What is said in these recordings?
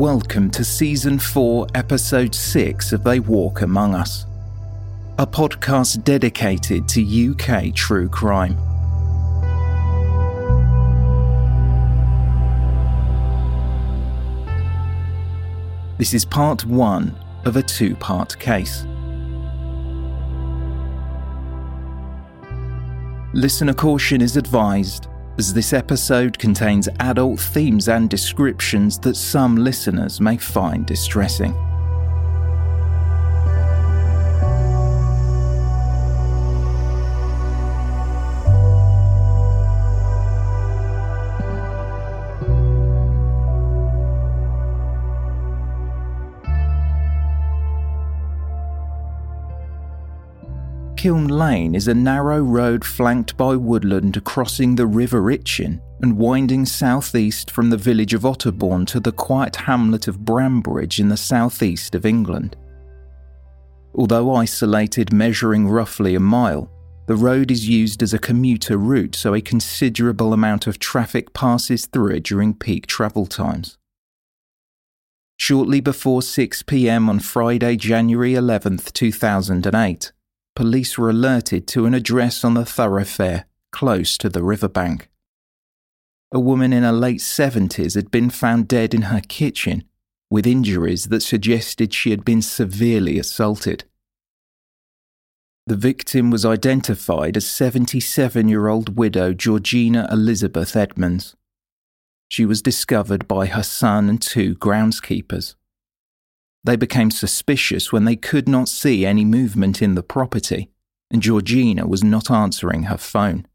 Welcome to Season 4, Episode 6 of They Walk Among Us, a podcast dedicated to UK true crime. This is part one of a two part case. Listener caution is advised, as this episode contains adult themes and descriptions that some listeners may find distressing. Kiln Lane is a narrow road flanked by woodland crossing the River Itchen and winding southeast from the village of Otterbourne to the quiet hamlet of Brambridge in the southeast of England. Although isolated, measuring roughly a mile, the road is used as a commuter route, so a considerable amount of traffic passes through it during peak travel times. Shortly before 6 pm on Friday, January 11th, 2008, police were alerted to an address on the thoroughfare close to the riverbank. A woman in her late 70s had been found dead in her kitchen with injuries that suggested she had been severely assaulted. The victim was identified as 77 year old widow Georgina Elizabeth Edmonds. She was discovered by her son and two groundskeepers. They became suspicious when they could not see any movement in the property, and Georgina was not answering her phone.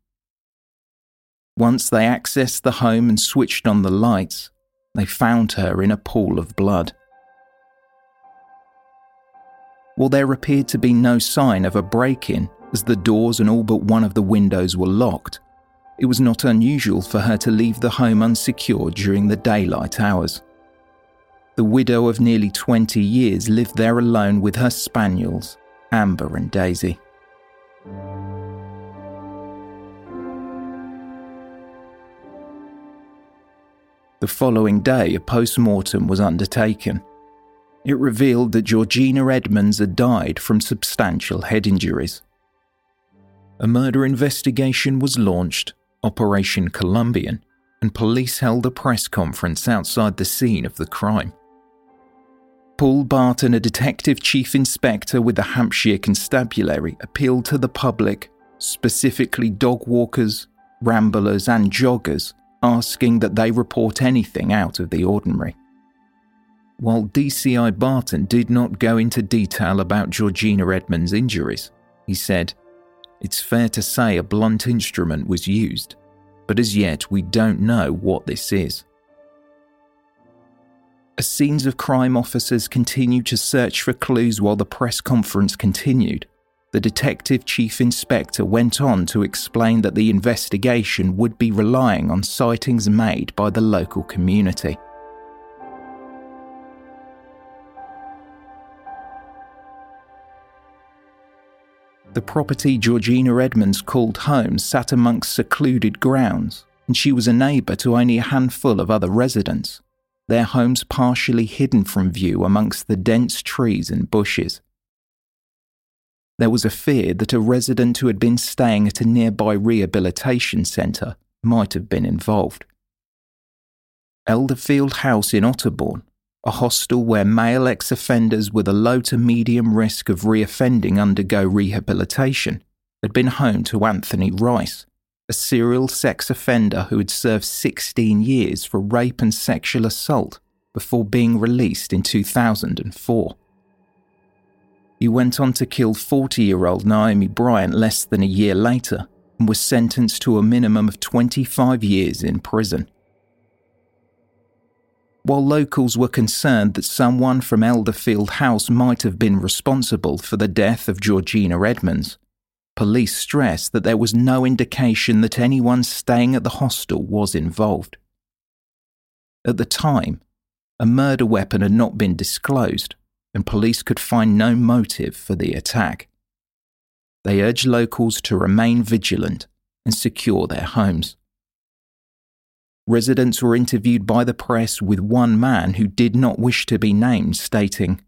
Once they accessed the home and switched on the lights, they found her in a pool of blood. While there appeared to be no sign of a break in, as the doors and all but one of the windows were locked, it was not unusual for her to leave the home unsecured during the daylight hours. The widow of nearly 20 years lived there alone with her spaniels, Amber and Daisy. The following day, a post mortem was undertaken. It revealed that Georgina Edmonds had died from substantial head injuries. A murder investigation was launched, Operation Columbian, and police held a press conference outside the scene of the crime. Paul Barton, a detective chief inspector with the Hampshire Constabulary, appealed to the public, specifically dog walkers, ramblers, and joggers, asking that they report anything out of the ordinary. While DCI Barton did not go into detail about Georgina Edmonds' injuries, he said, It's fair to say a blunt instrument was used. but as yet we don't know what this is. As scenes of crime officers continued to search for clues while the press conference continued, the Detective Chief Inspector went on to explain that the investigation would be relying on sightings made by the local community. The property Georgina Edmonds called home sat amongst secluded grounds, and she was a neighbour to only a handful of other residents, their homes partially hidden from view amongst the dense trees and bushes. There was a fear that a resident who had been staying at a nearby rehabilitation centre might have been involved. Elderfield House in Otterbourne, a hostel where male ex offenders with a low to medium risk of reoffending undergo rehabilitation, had been home to Anthony Rice, a serial sex offender who had served 16 years for rape and sexual assault before being released in 2004. He went on to kill 40 year old Naomi Bryant less than a year later and was sentenced to a minimum of 25 years in prison. While locals were concerned that someone from Elderfield House might have been responsible for the death of Georgina Edmonds, police stressed that there was no indication that anyone staying at the hostel was involved. At the time, a murder weapon had not been disclosed, and police could find no motive for the attack. They urged locals to remain vigilant and secure their homes. Residents were interviewed by the press with one man who did not wish to be named, stating,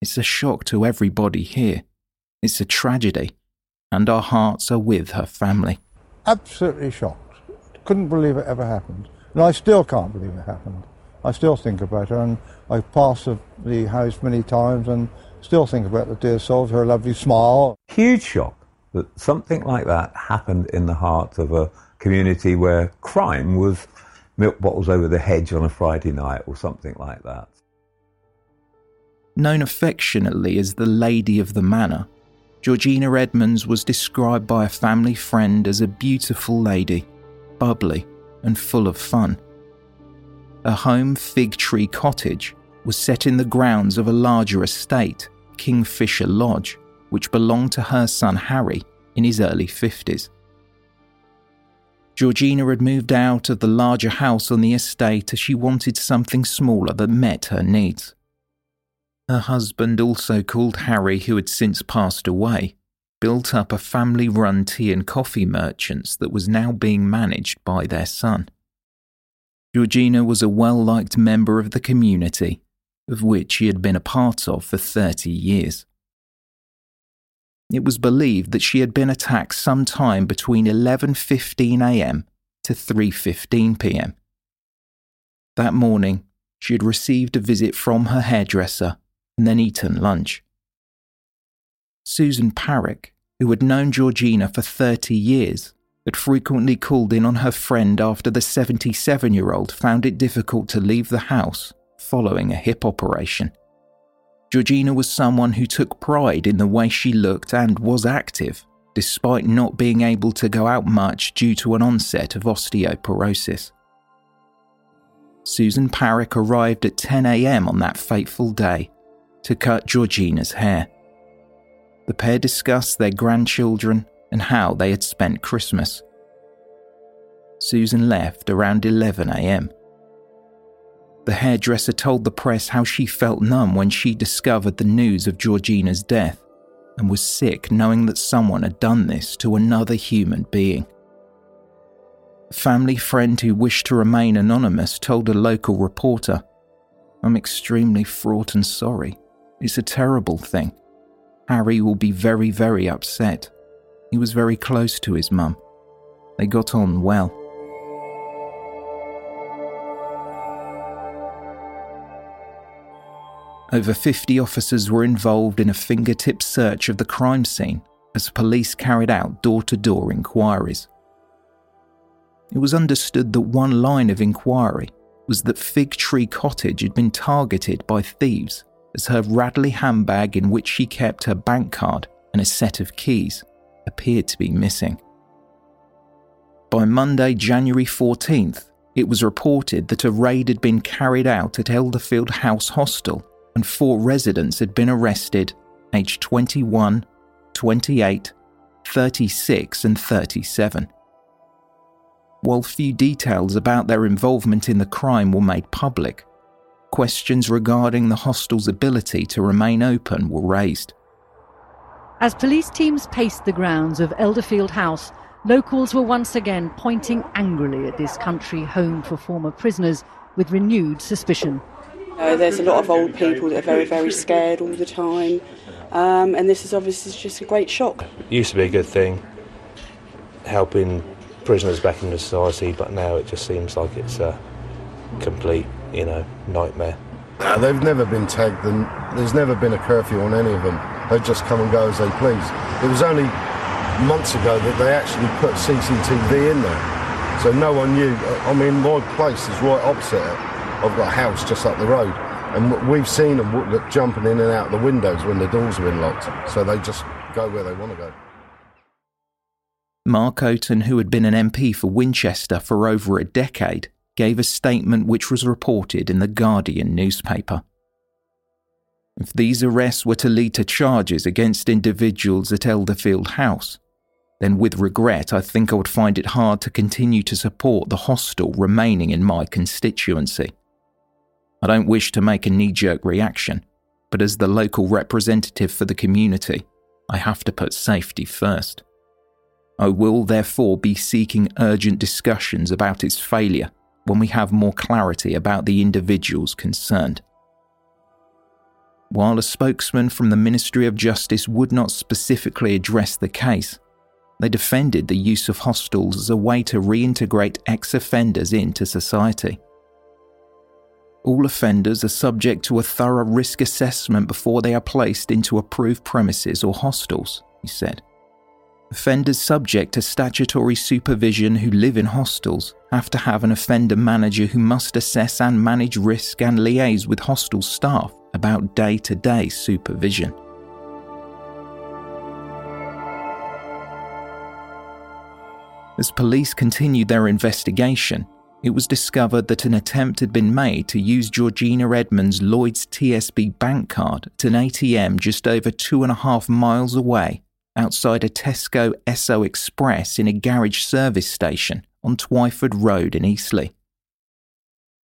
It's a shock to everybody here. It's a tragedy, and our hearts are with her family. Absolutely shocked. Couldn't believe it ever happened. And I still can't believe it happened. I still think about her, and I've passed the house many times and still think about the dear soul, her lovely smile. Huge shock that something like that happened in the heart of a community where crime was milk bottles over the hedge on a Friday night or something like that. Known affectionately as the Lady of the Manor, Georgina Edmonds was described by a family friend as a beautiful lady, bubbly, and full of fun. Her home, Fig Tree Cottage, was set in the grounds of a larger estate, Kingfisher Lodge, which belonged to her son Harry in his early 50s. Georgina had moved out of the larger house on the estate as she wanted something smaller that met her needs. Her husband, also called Harry, who had since passed away, built up a family run tea and coffee merchants that was now being managed by their son. Georgina was a well liked member of the community, of which she had been a part of for 30 years. It was believed that she had been attacked sometime between 11:15 a.m. to 3:15 p.m. That morning, she had received a visit from her hairdresser and then eaten lunch. Susan Parrick, who had known Georgina for 30 years, had frequently called in on her friend after the 77 year old found it difficult to leave the house following a hip operation. Georgina was someone who took pride in the way she looked and was active, despite not being able to go out much due to an onset of osteoporosis. Susan Parrick arrived at 10am on that fateful day to cut Georgina's hair. The pair discussed their grandchildren and how they had spent Christmas. Susan left around 11am. The hairdresser told the press how she felt numb when she discovered the news of Georgina's death and was sick knowing that someone had done this to another human being. A family friend who wished to remain anonymous told a local reporter, I'm extremely fraught and sorry. It's a terrible thing. Harry will be very, very upset. He was very close to his mum. They got on well. Over 50 officers were involved in a fingertip search of the crime scene as police carried out door to door inquiries. It was understood that one line of inquiry was that Fig Tree Cottage had been targeted by thieves as her Radley handbag in which she kept her bank card and a set of keys appeared to be missing. By Monday, January 14th, it was reported that a raid had been carried out at Elderfield House Hostel and four residents had been arrested, aged 21, 28, 36, and 37. While few details about their involvement in the crime were made public, questions regarding the hostel's ability to remain open were raised. As police teams paced the grounds of Elderfield House, locals were once again pointing angrily at this country home for former prisoners with renewed suspicion. there's a lot of old people that are very, very scared all the time, um, and this is obviously just a great shock. It used to be a good thing, helping prisoners back into society, but now it just seems like it's a complete, you know, nightmare. They've never been tagged, and there's never been a curfew on any of them. They just come and go as they please. It was only months ago that they actually put CCTV in there, so no one knew. I mean, my place is right opposite it. I've got a house just up the road, and we've seen them jumping in and out of the windows when the doors have been locked. So they just go where they want to go. Mark Oaten, who had been an MP for Winchester for over a decade, gave a statement which was reported in the Guardian newspaper. If these arrests were to lead to charges against individuals at Elderfield House, then with regret I think I would find it hard to continue to support the hostel remaining in my constituency. I don't wish to make a knee jerk reaction, but as the local representative for the community, I have to put safety first. I will therefore be seeking urgent discussions about its failure when we have more clarity about the individuals concerned. While a spokesman from the Ministry of Justice would not specifically address the case, they defended the use of hostels as a way to reintegrate ex offenders into society. All offenders are subject to a thorough risk assessment before they are placed into approved premises or hostels, he said. Offenders subject to statutory supervision who live in hostels have to have an offender manager who must assess and manage risk and liaise with hostel staff about day to day supervision. As police continued their investigation, it was discovered that an attempt had been made to use Georgina Edmonds' Lloyds TSB bank card at an ATM just over two and a half miles away outside a Tesco Esso Express in a garage service station on Twyford Road in Eastleigh.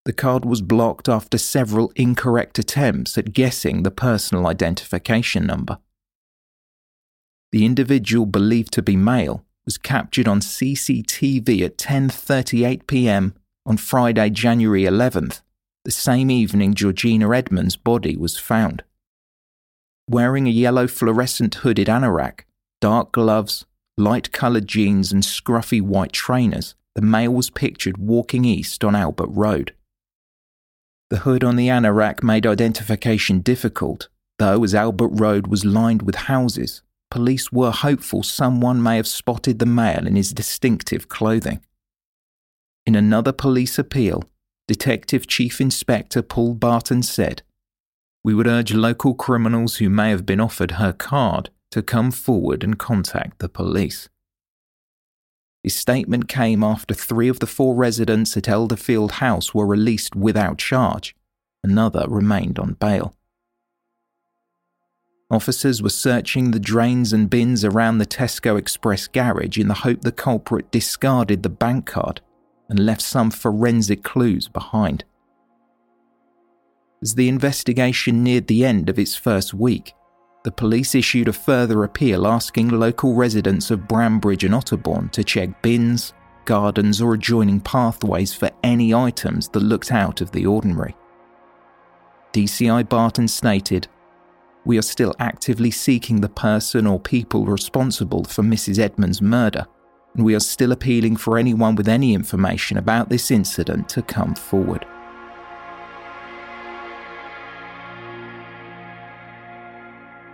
The card was blocked after several incorrect attempts at guessing the personal identification number. The individual believed to be male was captured on CCTV at 10:38 p.m. on Friday, January 11th, the same evening Georgina Edmonds' body was found. Wearing a yellow fluorescent hooded anorak, dark gloves, light coloured jeans, and scruffy white trainers, the male was pictured walking east on Albert Road. The hood on the anorak made identification difficult, though, as Albert Road was lined with houses, police were hopeful someone may have spotted the male in his distinctive clothing. In another police appeal, Detective Chief Inspector Paul Barton said, We would urge local criminals who may have been offered her card to come forward and contact the police. His statement came after three of the four residents at Elderfield House were released without charge. Another remained on bail. Officers were searching the drains and bins around the Tesco Express garage in the hope the culprit discarded the bank card and left some forensic clues behind. As the investigation neared the end of its first week, the police issued a further appeal asking local residents of Brambridge and Otterbourne to check bins, gardens, or adjoining pathways for any items that looked out of the ordinary. DCI Barton stated, We are still actively seeking the person or people responsible for Mrs. Edmonds' murder, and we are still appealing for anyone with any information about this incident to come forward.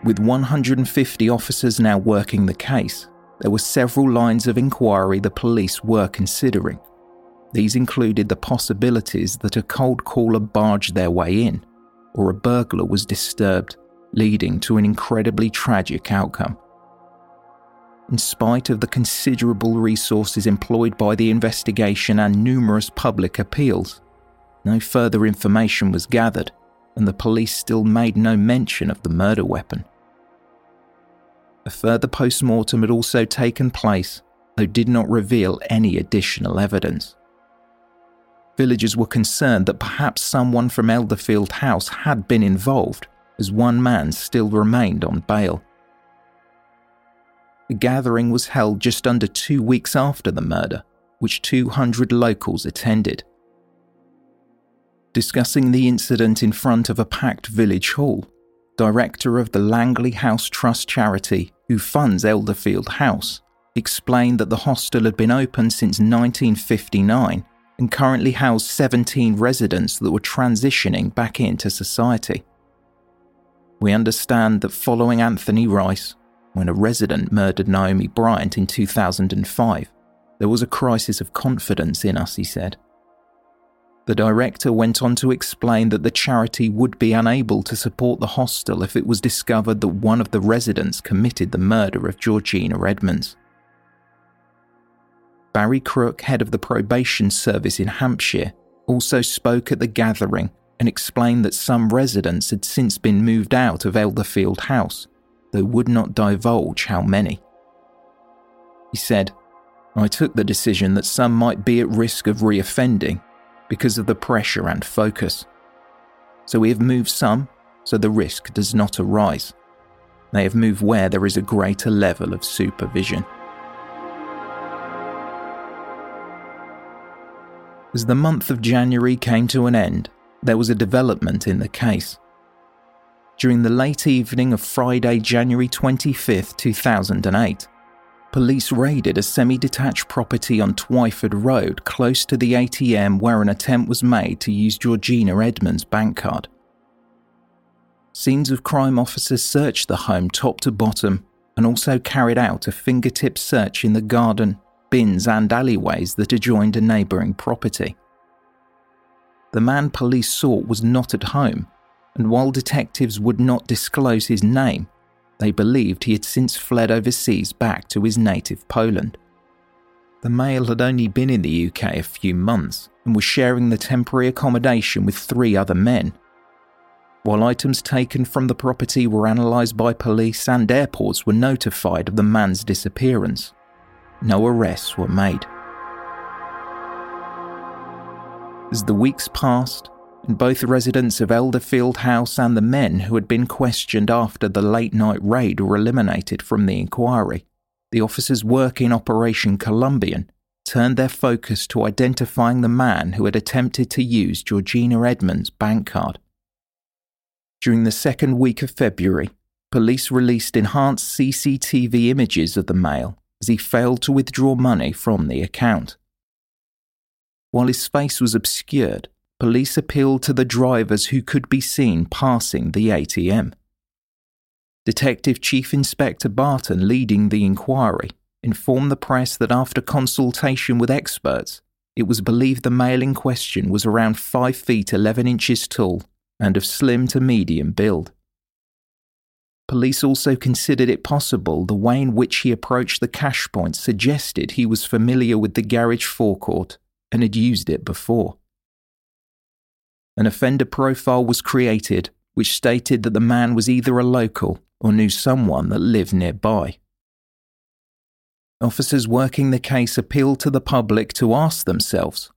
With 150 officers now working the case, there were several lines of inquiry the police were considering. These included the possibilities that a cold caller barged their way in, or a burglar was disturbed, leading to an incredibly tragic outcome. in spite of the considerable resources employed by the investigation and numerous public appeals, no further information was gathered, and the police still made no mention of the murder weapon. A further post mortem had also taken place, though did not reveal any additional evidence. Villagers were concerned that perhaps someone from Elderfield House had been involved, as one man still remained on bail. The gathering was held just under two weeks after the murder, which 200 locals attended. Discussing the incident in front of a packed village hall, director of the Langley House Trust charity, who funds Elderfield House, explained that the hostel had been open since 1959 and currently housed 17 residents that were transitioning back into society. We understand that following Anthony Rice, when a resident murdered Naomi Bryant in 2005, there was a crisis of confidence in us, he said. The director went on to explain that the charity would be unable to support the hostel if it was discovered that one of the residents committed the murder of Georgina Edmonds. Barry Crook, head of the probation service in Hampshire, also spoke at the gathering and explained that some residents had since been moved out of Elderfield House, though would not divulge how many. He said, I took the decision that some might be at risk of reoffending because of the pressure and focus. So we have moved some so the risk does not arise. They have moved where there is a greater level of supervision. As the month of January came to an end, there was a development in the case. During the late evening of Friday, January 25, 2008, police raided a semi detached property on Twyford Road close to the ATM where an attempt was made to use Georgina Edmonds' bank card. Scenes of crime officers searched the home top to bottom and also carried out a fingertip search in the garden, bins, and alleyways that adjoined a neighbouring property. The man police sought was not at home, and while detectives would not disclose his name, they believed he had since fled overseas back to his native Poland. The male had only been in the UK a few months and was sharing the temporary accommodation with three other men. While items taken from the property were analysed by police and airports were notified of the man's disappearance, no arrests were made. As the weeks passed, and both residents of Elderfield House and the men who had been questioned after the late night raid were eliminated from the inquiry. The officers working Operation Columbian turned their focus to identifying the man who had attempted to use Georgina Edmonds' bank card. During the second week of February, police released enhanced CCTV images of the male as he failed to withdraw money from the account. While his face was obscured, police appealed to the drivers who could be seen passing the ATM. Detective Chief Inspector Barton, leading the inquiry, informed the press that after consultation with experts, it was believed the male in question was around 5 feet 11 inches tall and of slim to medium build. Police also considered it possible the way in which he approached the cash point suggested he was familiar with the garage forecourt and had used it before an offender profile was created which stated that the man was either a local or knew someone that lived nearby. Officers working the case appealed to the public to ask themselves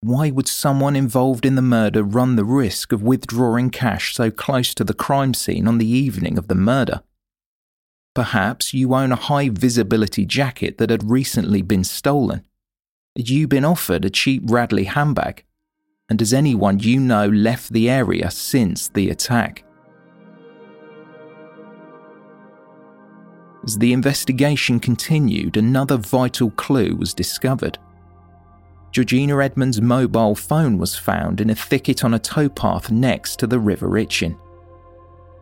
why would someone involved in the murder run the risk of withdrawing cash so close to the crime scene on the evening of the murder? Perhaps you own a high visibility jacket that had recently been stolen. Had you been offered a cheap Radley handbag and has anyone you know left the area since the attack? As the investigation continued, another vital clue was discovered. Georgina Edmonds' mobile phone was found in a thicket on a towpath next to the River Itchen.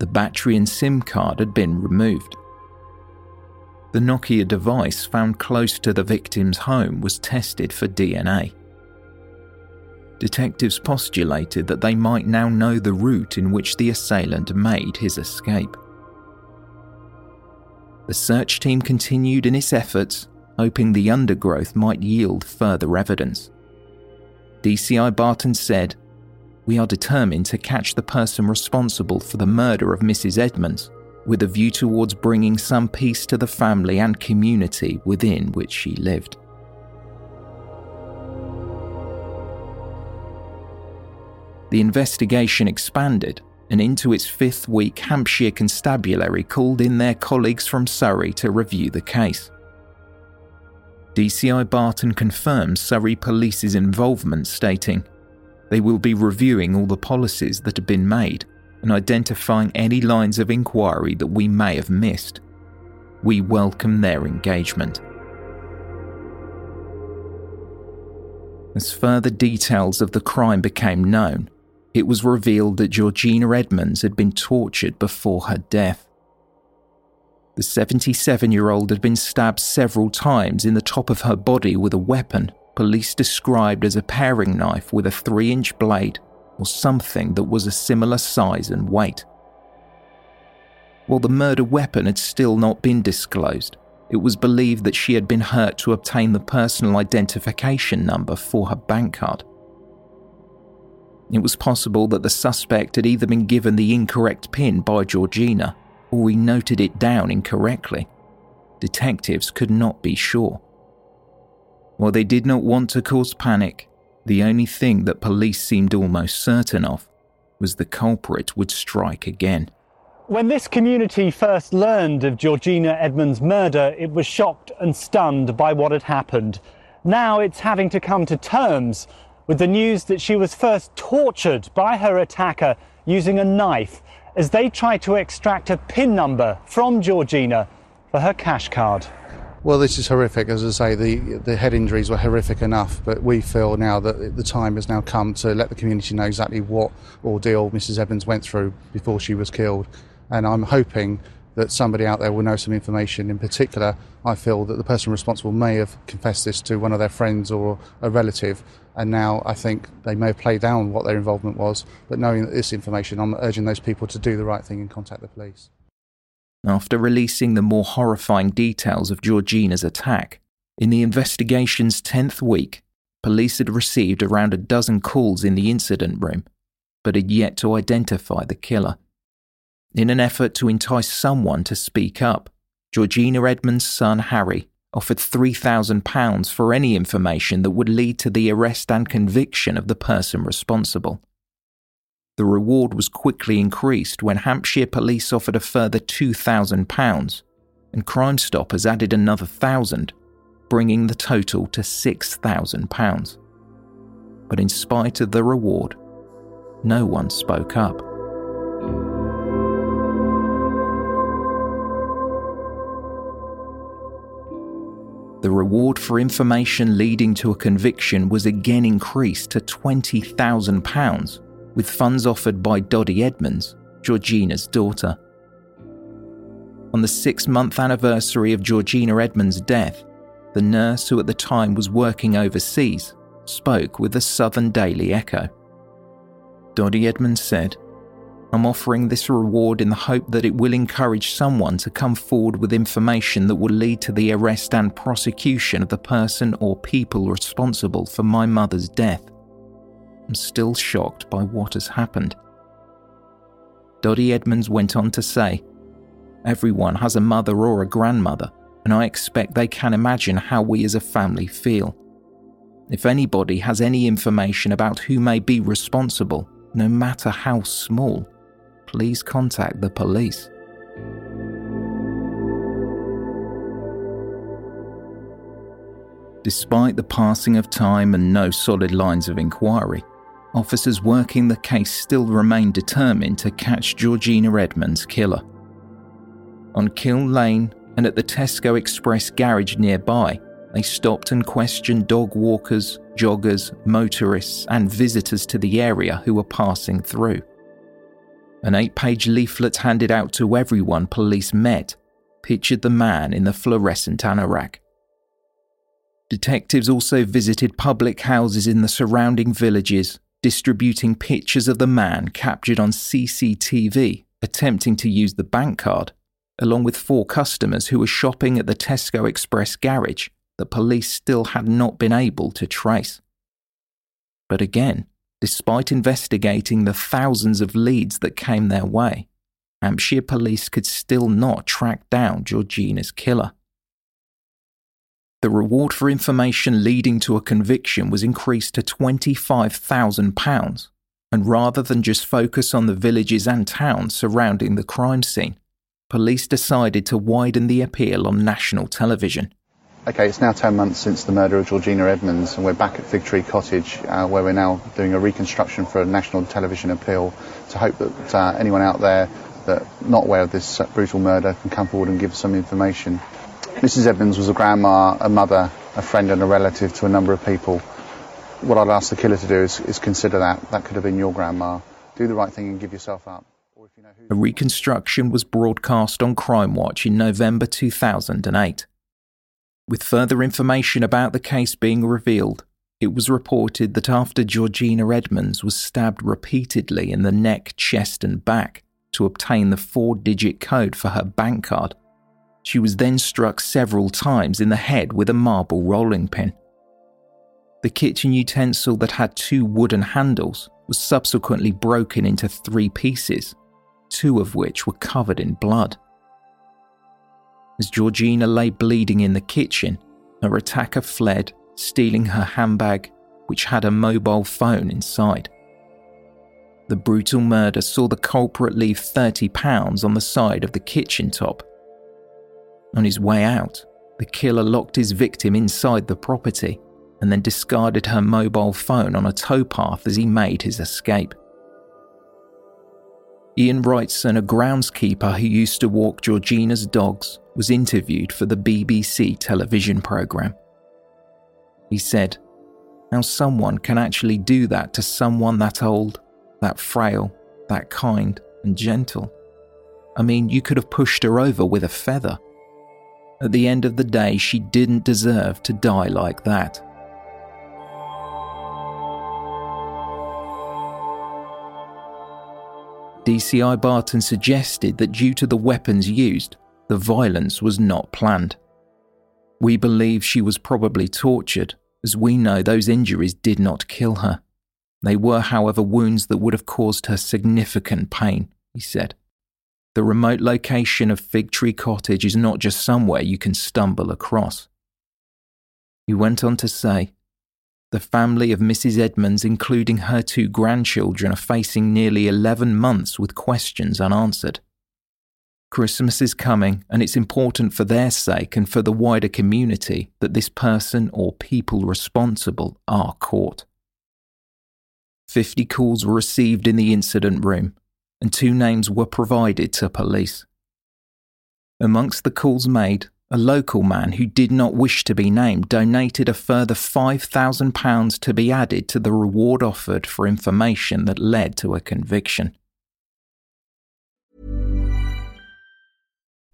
The battery and SIM card had been removed. The Nokia device found close to the victim's home was tested for DNA detectives postulated that they might now know the route in which the assailant made his escape. The search team continued in its efforts, hoping the undergrowth might yield further evidence. DCI Barton said, We are determined to catch the person responsible for the murder of Mrs. Edmonds, with a view towards bringing some peace to the family and community within which she lived. The investigation expanded, and into its fifth week, Hampshire Constabulary called in their colleagues from Surrey to review the case. DCI Barton confirms Surrey Police's involvement, stating, They will be reviewing all the policies that have been made and identifying any lines of inquiry that we may have missed. We welcome their engagement. As further details of the crime became known, it was revealed that Georgina Edmonds had been tortured before her death. The 77 year old had been stabbed several times in the top of her body with a weapon police described as a paring knife with a 3 inch blade or something that was a similar size and weight. While the murder weapon had still not been disclosed, it was believed that she had been hurt to obtain the personal identification number for her bank card. It was possible that the suspect had either been given the incorrect pin by Georgina or he noted it down incorrectly. Detectives could not be sure. While they did not want to cause panic, the only thing that police seemed almost certain of was the culprit would strike again. When this community first learned of Georgina Edmonds' murder, it was shocked and stunned by what had happened. Now it's having to come to terms with the news that she was first tortured by her attacker using a knife as they tried to extract a PIN number from Georgina for her cash card. Well, this is horrific. As I say, the, the head injuries were horrific enough, but we feel now that the time has now come to let the community know exactly what ordeal Mrs. Evans went through before she was killed. And I'm hoping that somebody out there will know some information. In particular, I feel that the person responsible may have confessed this to one of their friends or a relative, and now I think they may have played down what their involvement was. But knowing this information, I'm urging those people to do the right thing and contact the police. After releasing the more horrifying details of Georgina's attack, in the investigation's 10th week, police had received around a dozen calls in the incident room, but had yet to identify the killer. In an effort to entice someone to speak up, Georgina Edmonds' son Harry offered £3,000 for any information that would lead to the arrest and conviction of the person responsible. The reward was quickly increased when Hampshire Police offered a further £2,000 and Crime Stoppers added another thousand, bringing the total to £6,000. But in spite of the reward, no one spoke up. The reward for information leading to a conviction was again increased to £20,000, with funds offered by Doddy Edmonds, Georgina's daughter. On the six month anniversary of Georgina Edmonds' death, the nurse who at the time was working overseas spoke with the Southern Daily Echo. Doddy Edmonds said, I'm offering this reward in the hope that it will encourage someone to come forward with information that will lead to the arrest and prosecution of the person or people responsible for my mother's death. I'm still shocked by what has happened. Doddy Edmonds went on to say, Everyone has a mother or a grandmother, and I expect they can imagine how we as a family feel. If anybody has any information about who may be responsible, no matter how small, please contact the police. Despite the passing of time and no solid lines of inquiry, officers working the case still remain determined to catch Georgina Edmonds' killer. On Kiln Lane and at the Tesco Express garage nearby, they stopped and questioned dog walkers, joggers, motorists, and visitors to the area who were passing through. An eight page leaflet handed out to everyone police met pictured the man in the fluorescent anorak. Detectives also visited public houses in the surrounding villages, distributing pictures of the man captured on CCTV attempting to use the bank card along with four customers who were shopping at the Tesco Express garage that police still had not been able to trace. But again, despite investigating the thousands of leads that came their way, Hampshire police could still not track down Georgina's killer. The reward for information leading to a conviction was increased to £25,000, and rather than just focus on the villages and towns surrounding the crime scene, police decided to widen the appeal on national television. Okay, it's now 10 months since the murder of Georgina Edmonds, and we're back at Fig Tree Cottage, uh, where we're now doing a reconstruction for a national television appeal to hope that uh, anyone out there that not aware of this uh, brutal murder can come forward and give some information. Mrs. Edmonds was a grandma, a mother, a friend, and a relative to a number of people. What I'd ask the killer to do is, is consider that. That could have been your grandma. Do the right thing and give yourself up. A reconstruction was broadcast on Crimewatch in November 2008. With further information about the case being revealed, it was reported that after Georgina Edmonds was stabbed repeatedly in the neck, chest, and back to obtain the four digit code for her bank card, she was then struck several times in the head with a marble rolling pin. The kitchen utensil that had two wooden handles was subsequently broken into three pieces, two of which were covered in blood. As Georgina lay bleeding in the kitchen, her attacker fled, stealing her handbag, which had a mobile phone inside. The brutal murder saw the culprit leave £30 on the side of the kitchen top. On his way out, the killer locked his victim inside the property and then discarded her mobile phone on a towpath as he made his escape. Ian Wrightson, a groundskeeper who used to walk Georgina's dogs, was interviewed for the BBC television programme. He said, How someone can actually do that to someone that old, that frail, that kind and gentle. I mean, you could have pushed her over with a feather. At the end of the day, she didn't deserve to die like that. DCI Barton suggested that due to the weapons used, the violence was not planned. We believe she was probably tortured, as we know those injuries did not kill her. They were, however, wounds that would have caused her significant pain, he said. The remote location of Fig Tree Cottage is not just somewhere you can stumble across. He went on to say, the family of Mrs. Edmonds, including her two grandchildren, are facing nearly 11 months with questions unanswered. Christmas is coming, and it's important for their sake and for the wider community that this person or people responsible are caught. 50 calls were received in the incident room, and two names were provided to police. Amongst the calls made a local man who did not wish to be named donated a further £5,000 to be added to the reward offered for information that led to a conviction.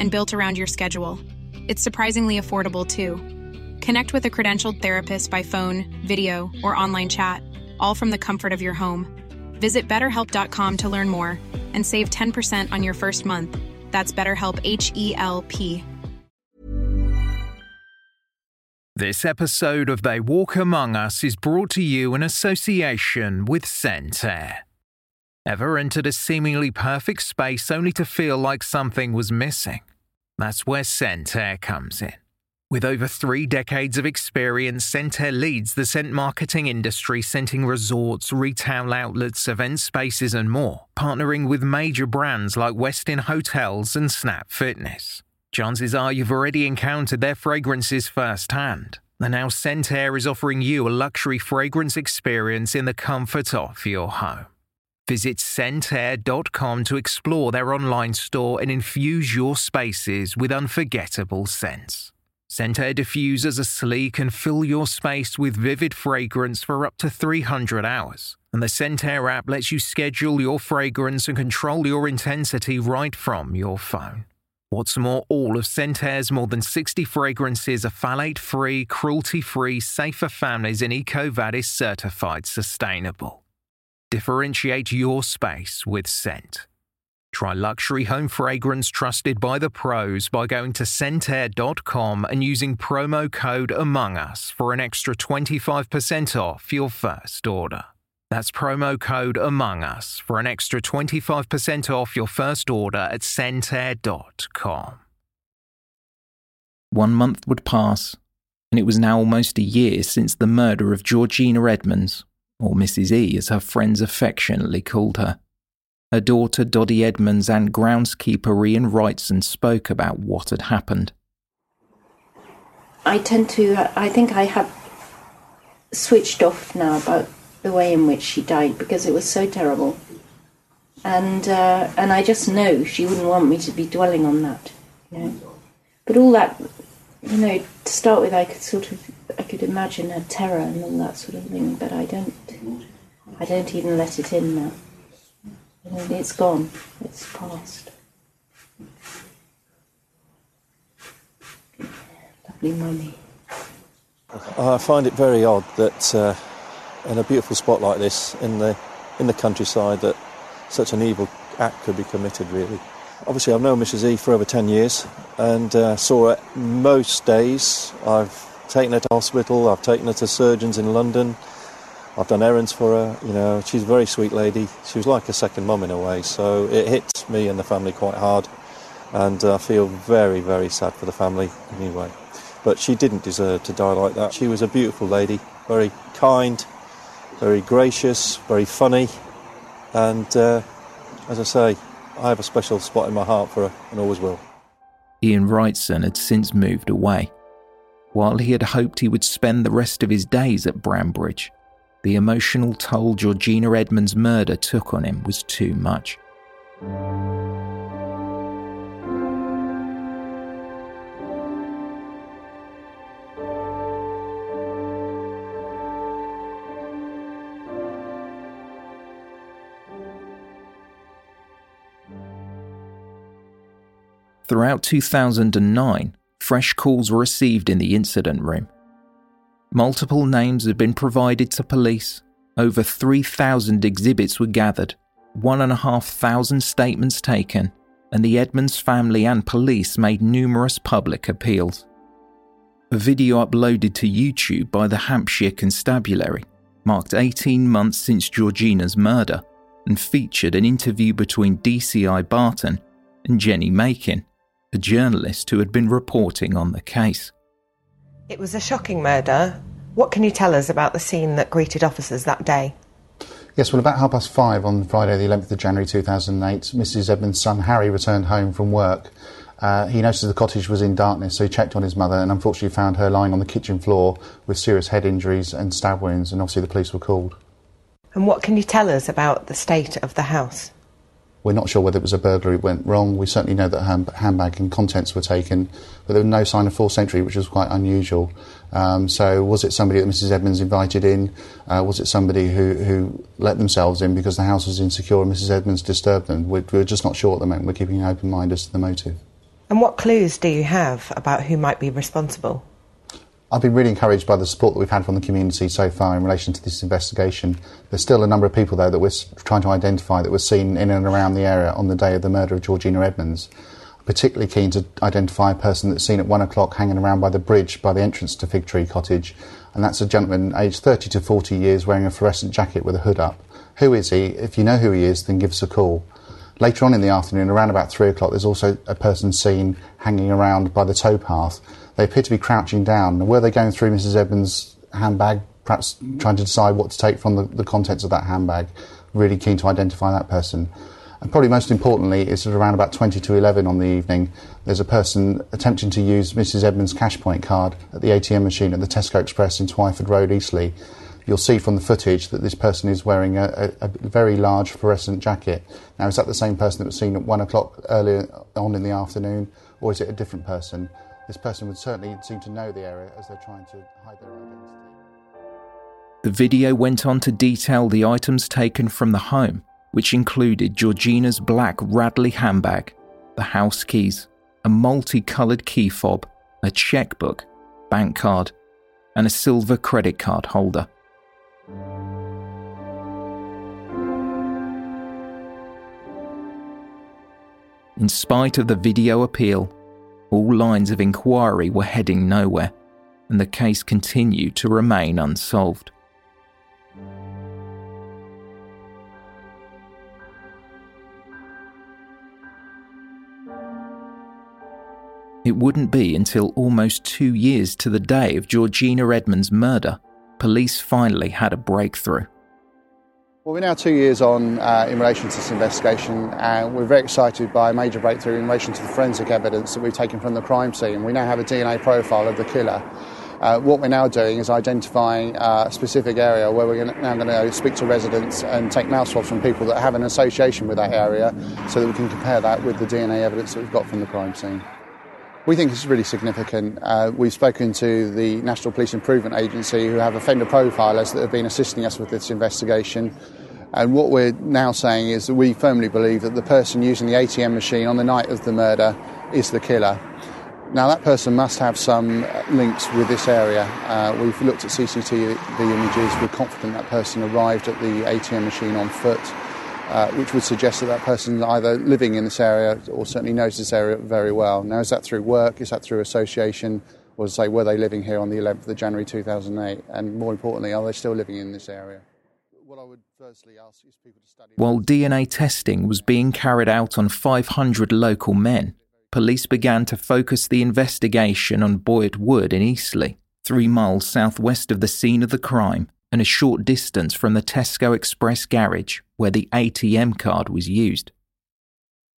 and built around your schedule. It's surprisingly affordable too. Connect with a credentialed therapist by phone, video, or online chat, all from the comfort of your home. Visit betterhelp.com to learn more and save 10% on your first month. That's BetterHelp H E L P. This episode of They Walk Among Us is brought to you in association with ScentAir. Ever entered a seemingly perfect space only to feel like something was missing? That's where ScentAir comes in. With over three decades of experience, ScentAir leads the scent marketing industry, scenting resorts, retail outlets, event spaces, and more, partnering with major brands like Westin Hotels and Snap Fitness. Chances are you've already encountered their fragrances firsthand. And now ScentAir is offering you a luxury fragrance experience in the comfort of your home. Visit scentair.com to explore their online store and infuse your spaces with unforgettable scents. ScentAir diffusers are sleek and fill your space with vivid fragrance for up to 300 hours. And the ScentAir app lets you schedule your fragrance and control your intensity right from your phone. What's more, all of ScentAir's more than 60 fragrances are phthalate free, cruelty free, safe for families, and EcoVadis certified sustainable. Differentiate your space with scent. Try luxury home fragrance trusted by the pros by going to scentair.com and using promo code Among Us for an extra 25% off your first order. That's promo code Among Us for an extra 25% off your first order at scentair.com. One month would pass, and it was now almost a year since the murder of Georgina Edmonds, or Mrs. E as her friends affectionately called her. Her daughter Dodie Edmonds and groundskeeper Ian Wrightson spoke about what had happened. I tend to, I think I have switched off now about the way in which she died because it was so terrible. And uh, and I just know she wouldn't want me to be dwelling on that, you know. But all that, you know, to start with, I could sort of, I could imagine her terror and all that sort of thing. But I don't, I don't even let it in now. It's gone. It's past. Lovely mummy. I find it very odd that uh, in a beautiful spot like this, in the in the countryside, that such an evil act could be committed. Really, obviously, I've known Mrs. E for over ten years, and uh, saw her most days. I've taken her to hospital. I've taken her to surgeons in London. I've done errands for her. You know, she's a very sweet lady. She was like a second mum in a way. So it hit me and the family quite hard, and I feel very, very sad for the family anyway. But she didn't deserve to die like that. She was a beautiful lady, very kind, very gracious, very funny, and uh, as I say, I have a special spot in my heart for her, and always will. Ian Wrightson had since moved away. While he had hoped he would spend the rest of his days at Brambridge, the emotional toll Georgina Edmonds' murder took on him was too much. Throughout 2009, fresh calls were received in the incident room. Multiple names had been provided to police, over 3,000 exhibits were gathered, 1,500 statements taken, and the Edmonds family and police made numerous public appeals. A video uploaded to YouTube by the Hampshire Constabulary marked 18 months since Georgina's murder and featured an interview between DCI Barton and Jenny Makin, a journalist who had been reporting on the case. It was a shocking murder. What can you tell us about the scene that greeted officers that day? Yes, well, about half past five on Friday, the 11th of January 2008, Mrs. Edmonds' son Harry returned home from work. Uh, he noticed the cottage was in darkness, so he checked on his mother and unfortunately found her lying on the kitchen floor with serious head injuries and stab wounds, and obviously the police were called. And what can you tell us about the state of the house? We're not sure whether it was a burglary that went wrong. We certainly know that her handbag and contents were taken, but there was no sign of forced entry, which was quite unusual. Um, so, was it somebody that Mrs. Edmonds invited in? Uh, was it somebody who, who let themselves in because the house was insecure and Mrs. Edmonds disturbed them? We're, we're just not sure at the moment. We're keeping an open mind as to the motive. And what clues do you have about who might be responsible? I've been really encouraged by the support that we've had from the community so far in relation to this investigation. There's still a number of people, though, that we're trying to identify that were seen in and around the area on the day of the murder of Georgina Edmonds. particularly keen to identify a person that's seen at one o'clock hanging around by the bridge by the entrance to Fig Tree Cottage, and that's a gentleman aged 30 to 40 years wearing a fluorescent jacket with a hood up. Who is he? If you know who he is, then give us a call. Later on in the afternoon, around about three o'clock, there's also a person seen hanging around by the towpath. They appear to be crouching down. Were they going through Mrs. Edmonds' handbag, perhaps trying to decide what to take from the, the contents of that handbag? Really keen to identify that person. And probably most importantly, is at around about 20 to 11 on the evening, there's a person attempting to use Mrs. Edmonds' cash point card at the ATM machine at the Tesco Express in Twyford Road, Eastleigh you'll see from the footage that this person is wearing a, a, a, very large fluorescent jacket. Now, is that the same person that was seen at one o'clock earlier on in the afternoon, or is it a different person? This person would certainly seem to know the area as they're trying to hide their identity. The video went on to detail the items taken from the home, which included Georgina's black Radley handbag, the house keys, a multicoloured key fob, a checkbook, bank card, and a silver credit card holder. In spite of the video appeal, all lines of inquiry were heading nowhere, and the case continued to remain unsolved. It wouldn't be until almost two years to the day of Georgina Edmonds' murder, police finally had a breakthrough. Well, we're now two years on uh, in relation to this investigation, and we're very excited by a major breakthrough in relation to the forensic evidence that we've taken from the crime scene. We now have a DNA profile of the killer. Uh, what we're now doing is identifying uh, a specific area where we're now going to speak to residents and take mouth swabs from people that have an association with that area so that we can compare that with the DNA evidence that we've got from the crime scene. We think it's really significant. Uh, we've spoken to the National Police Improvement Agency, who have offender profilers that have been assisting us with this investigation. And what we're now saying is that we firmly believe that the person using the ATM machine on the night of the murder is the killer. Now, that person must have some links with this area. Uh, we've looked at CCTV images. We're confident that person arrived at the ATM machine on foot uh, which would suggest that that person is either living in this area or certainly knows this area very well. Now, is that through work? Is that through association? Or say, were they living here on the 11th of January 2008? And more importantly, are they still living in this area? While DNA testing was being carried out on 500 local men, police began to focus the investigation on Boyatt Wood in Eastleigh, three miles southwest of the scene of the crime and a short distance from the Tesco Express garage where the ATM card was used.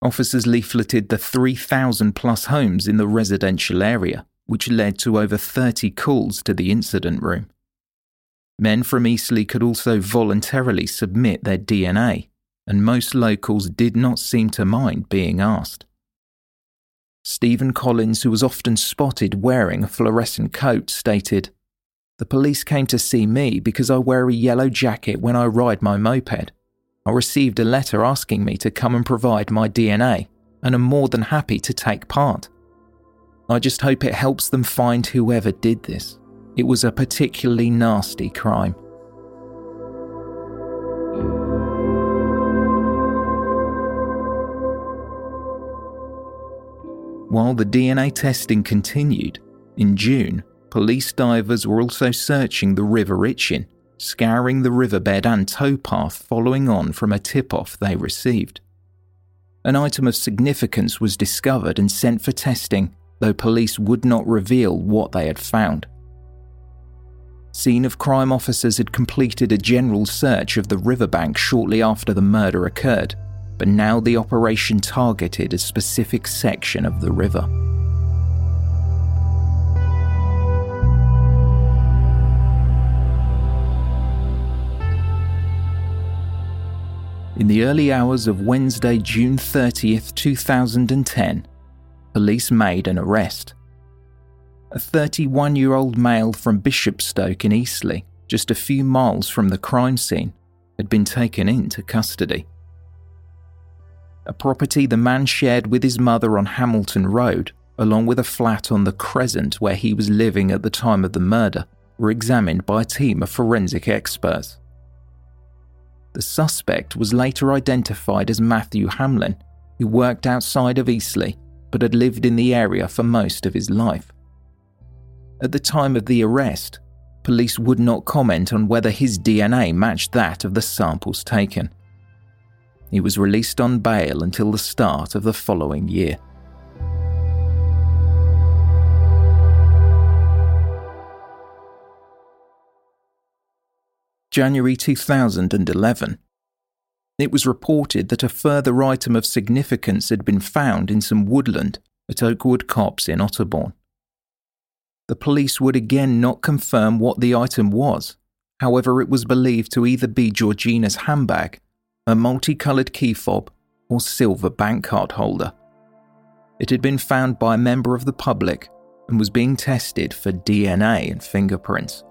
Officers leafleted the 3,000 plus homes in the residential area, which led to over 30 calls to the incident room. Men from Eastleigh could also voluntarily submit their DNA, and most locals did not seem to mind being asked. Stephen Collins, who was often spotted wearing a fluorescent coat, stated, the police came to see me because I wear a yellow jacket when I ride my moped. I received a letter asking me to come and provide my DNA, and am more than happy to take part. I just hope it helps them find whoever did this. It was a particularly nasty crime. While the DNA testing continued, in June, police divers were also searching the River Itchen, scouring the riverbed and towpath following on from a tip off they received. An item of significance was discovered and sent for testing, though police would not reveal what they had found. Scene of crime officers had completed a general search of the riverbank shortly after the murder occurred, but now the operation targeted a specific section of the river. In the early hours of Wednesday, June 30th, 2010, police made an arrest. A 31 year old male from Bishopstoke in Eastleigh, just a few miles from the crime scene, had been taken into custody. A property the man shared with his mother on Hamilton Road, along with a flat on the Crescent where he was living at the time of the murder, were examined by a team of forensic experts. The suspect was later identified as Matthew Hamlin, who worked outside of Eastleigh but had lived in the area for most of his life. At the time of the arrest, police would not comment on whether his DNA matched that of the samples taken. He was released on bail until the start of the following year. January 2011. It was reported that a further item of significance had been found in some woodland at Oakwood Copse in Otterbourne. The police would again not confirm what the item was, however, it was believed to either be Georgina's handbag, a multicoloured key fob, or silver bank card holder. It had been found by a member of the public and was being tested for DNA and fingerprints.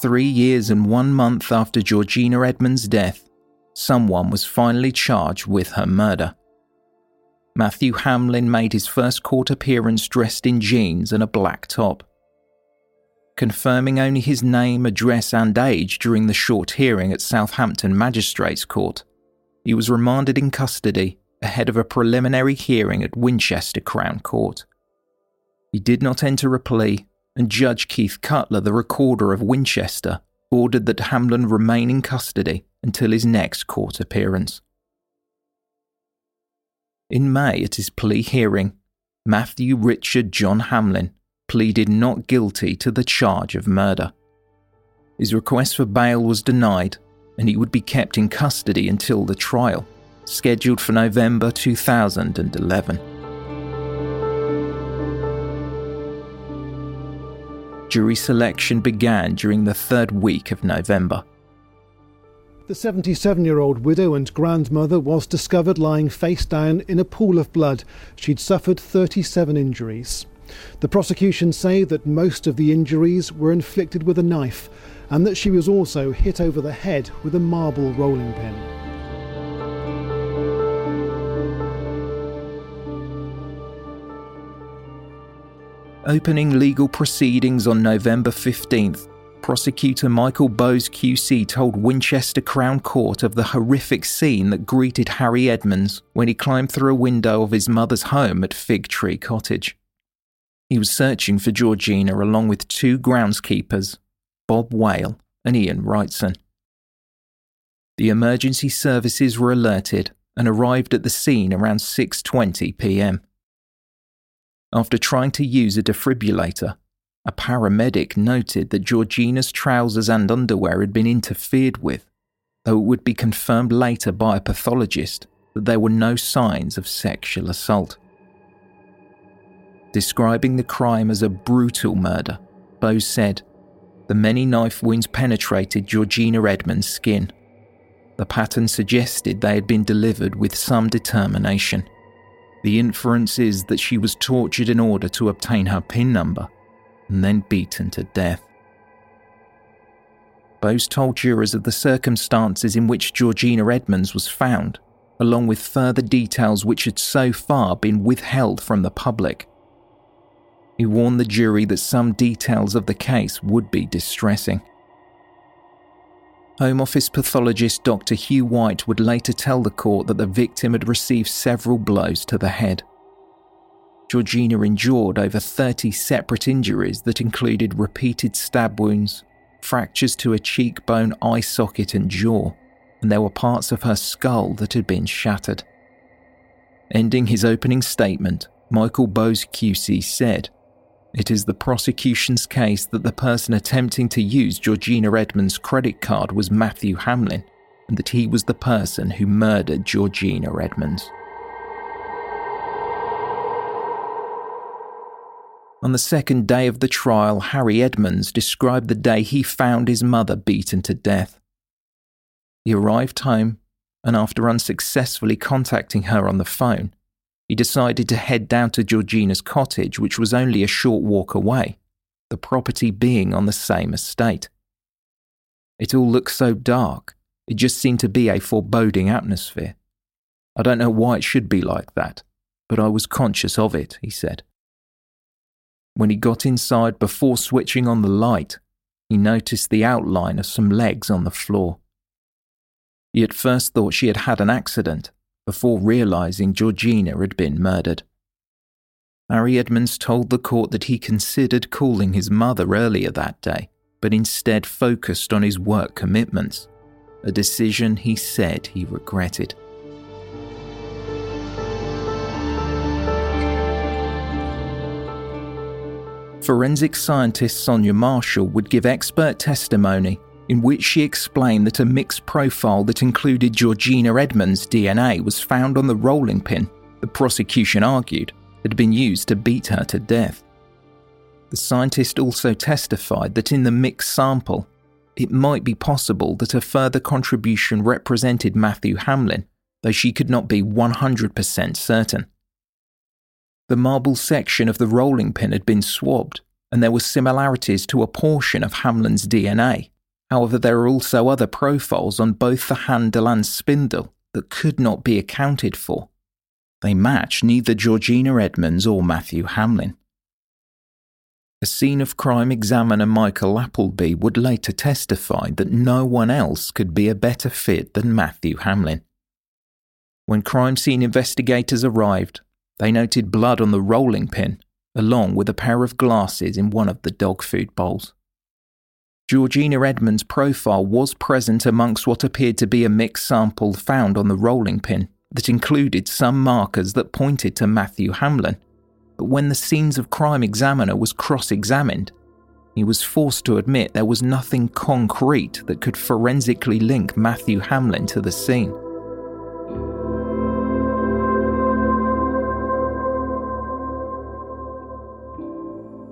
Three years and one month after Georgina Edmonds' death, someone was finally charged with her murder. Matthew Hamlin made his first court appearance dressed in jeans and a black top. Confirming only his name, address, and age during the short hearing at Southampton Magistrates Court, he was remanded in custody ahead of a preliminary hearing at Winchester Crown Court. He did not enter a plea and Judge Keith Cutler, the recorder of Winchester, ordered that Hamlin remain in custody until his next court appearance. In May, at his plea hearing, Matthew Richard John Hamlin pleaded not guilty to the charge of murder. His request for bail was denied, and he would be kept in custody until the trial, scheduled for November 2011. Jury selection began during the third week of November. The 77 year old widow and grandmother was discovered lying face down in a pool of blood. She'd suffered 37 injuries. The prosecution say that most of the injuries were inflicted with a knife and that she was also hit over the head with a marble rolling pin. Opening legal proceedings on November 15th, prosecutor Michael Bowes QC told Winchester Crown Court of the horrific scene that greeted Harry Edmonds when he climbed through a window of his mother's home at Fig Tree Cottage. He was searching for Georgina along with two groundskeepers, Bob Whale and Ian Wrightson. The emergency services were alerted and arrived at the scene around 6:20 p.m. After trying to use a defibrillator, a paramedic noted that Georgina's trousers and underwear had been interfered with, though it would be confirmed later by a pathologist that there were no signs of sexual assault. Describing the crime as a brutal murder, Bowes said, The many knife wounds penetrated Georgina Edmonds' skin. The pattern suggested they had been delivered with some determination. The inference is that she was tortured in order to obtain her PIN number and then beaten to death. Bowes told jurors of the circumstances in which Georgina Edmonds was found, along with further details which had so far been withheld from the public. He warned the jury that some details of the case would be distressing. Home Office pathologist Dr. Hugh White would later tell the court that the victim had received several blows to the head. Georgina endured over 30 separate injuries that included repeated stab wounds, fractures to a cheekbone, eye socket, and jaw, and there were parts of her skull that had been shattered. Ending his opening statement, Michael Bowes QC said, it is the prosecution's case that the person attempting to use Georgina Edmonds' credit card was Matthew Hamlin, and that he was the person who murdered Georgina Edmonds. On the second day of the trial, Harry Edmonds described the day he found his mother beaten to death. He arrived home, and after unsuccessfully contacting her on the phone, he decided to head down to Georgina's cottage, which was only a short walk away, the property being on the same estate. It all looked so dark, it just seemed to be a foreboding atmosphere. I don't know why it should be like that, but I was conscious of it, he said. When he got inside before switching on the light, he noticed the outline of some legs on the floor. He at first thought she had had an accident before realizing Georgina had been murdered. Harry Edmonds told the court that he considered calling his mother earlier that day, but instead focused on his work commitments, a decision he said he regretted. Forensic scientist Sonia Marshall would give expert testimony in which she explained that a mixed profile that included Georgina Edmonds' DNA was found on the rolling pin, the prosecution argued, had been used to beat her to death. The scientist also testified that in the mixed sample, it might be possible that a further contribution represented Matthew Hamlin, though she could not be 100% certain. The marble section of the rolling pin had been swabbed, and there were similarities to a portion of Hamlin's DNA. However, there are also other profiles on both the handle and spindle that could not be accounted for. They match neither Georgina Edmonds or Matthew Hamlin. A scene of crime examiner Michael Appleby would later testify that no one else could be a better fit than Matthew Hamlin. When crime scene investigators arrived, they noted blood on the rolling pin, along with a pair of glasses in one of the dog food bowls. Georgina Edmonds' profile was present amongst what appeared to be a mixed sample found on the rolling pin that included some markers that pointed to Matthew Hamlin. But when the scenes of crime examiner was cross examined, he was forced to admit there was nothing concrete that could forensically link Matthew Hamlin to the scene.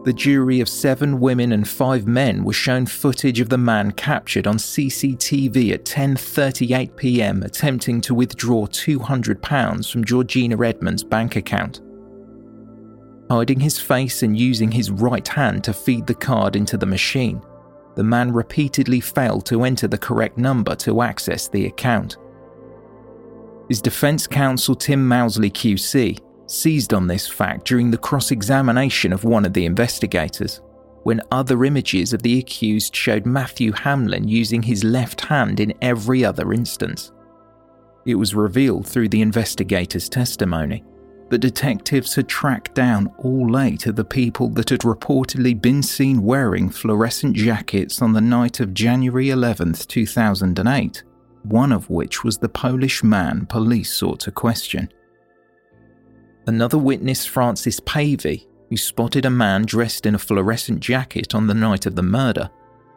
The jury of seven women and five men was shown footage of the man captured on CCTV at 10:38 p.m. attempting to withdraw 200 pounds from Georgina Edmonds' bank account. Hiding his face and using his right hand to feed the card into the machine, the man repeatedly failed to enter the correct number to access the account. His defense counsel Tim Mousley QC seized on this fact during the cross examination of one of the investigators, when other images of the accused showed Matthew Hamlin using his left hand in every other instance. It was revealed through the investigator's testimony that detectives had tracked down all eight of the people that had reportedly been seen wearing fluorescent jackets on the night of January 11, 2008, one of which was the Polish man police sought to question. Another witness, Francis Pavey, who spotted a man dressed in a fluorescent jacket on the night of the murder,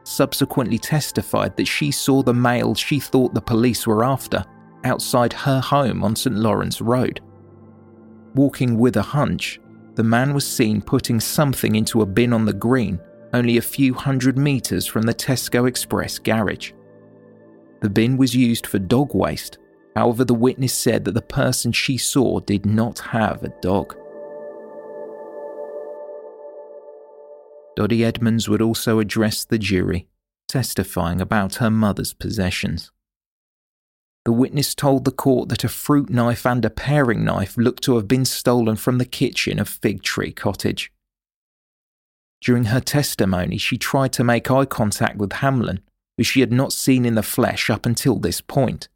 subsequently testified that she saw the male she thought the police were after outside her home on St. Lawrence Road. Walking with a hunch, the man was seen putting something into a bin on the green only a few hundred metres from the Tesco Express garage. The bin was used for dog waste However, the witness said that the person she saw did not have a dog. Dottie Edmonds would also address the jury, testifying about her mother's possessions. The witness told the court that a fruit knife and a paring knife looked to have been stolen from the kitchen of Fig Tree Cottage. During her testimony, she tried to make eye contact with Hamlin, who she had not seen in the flesh up until this point.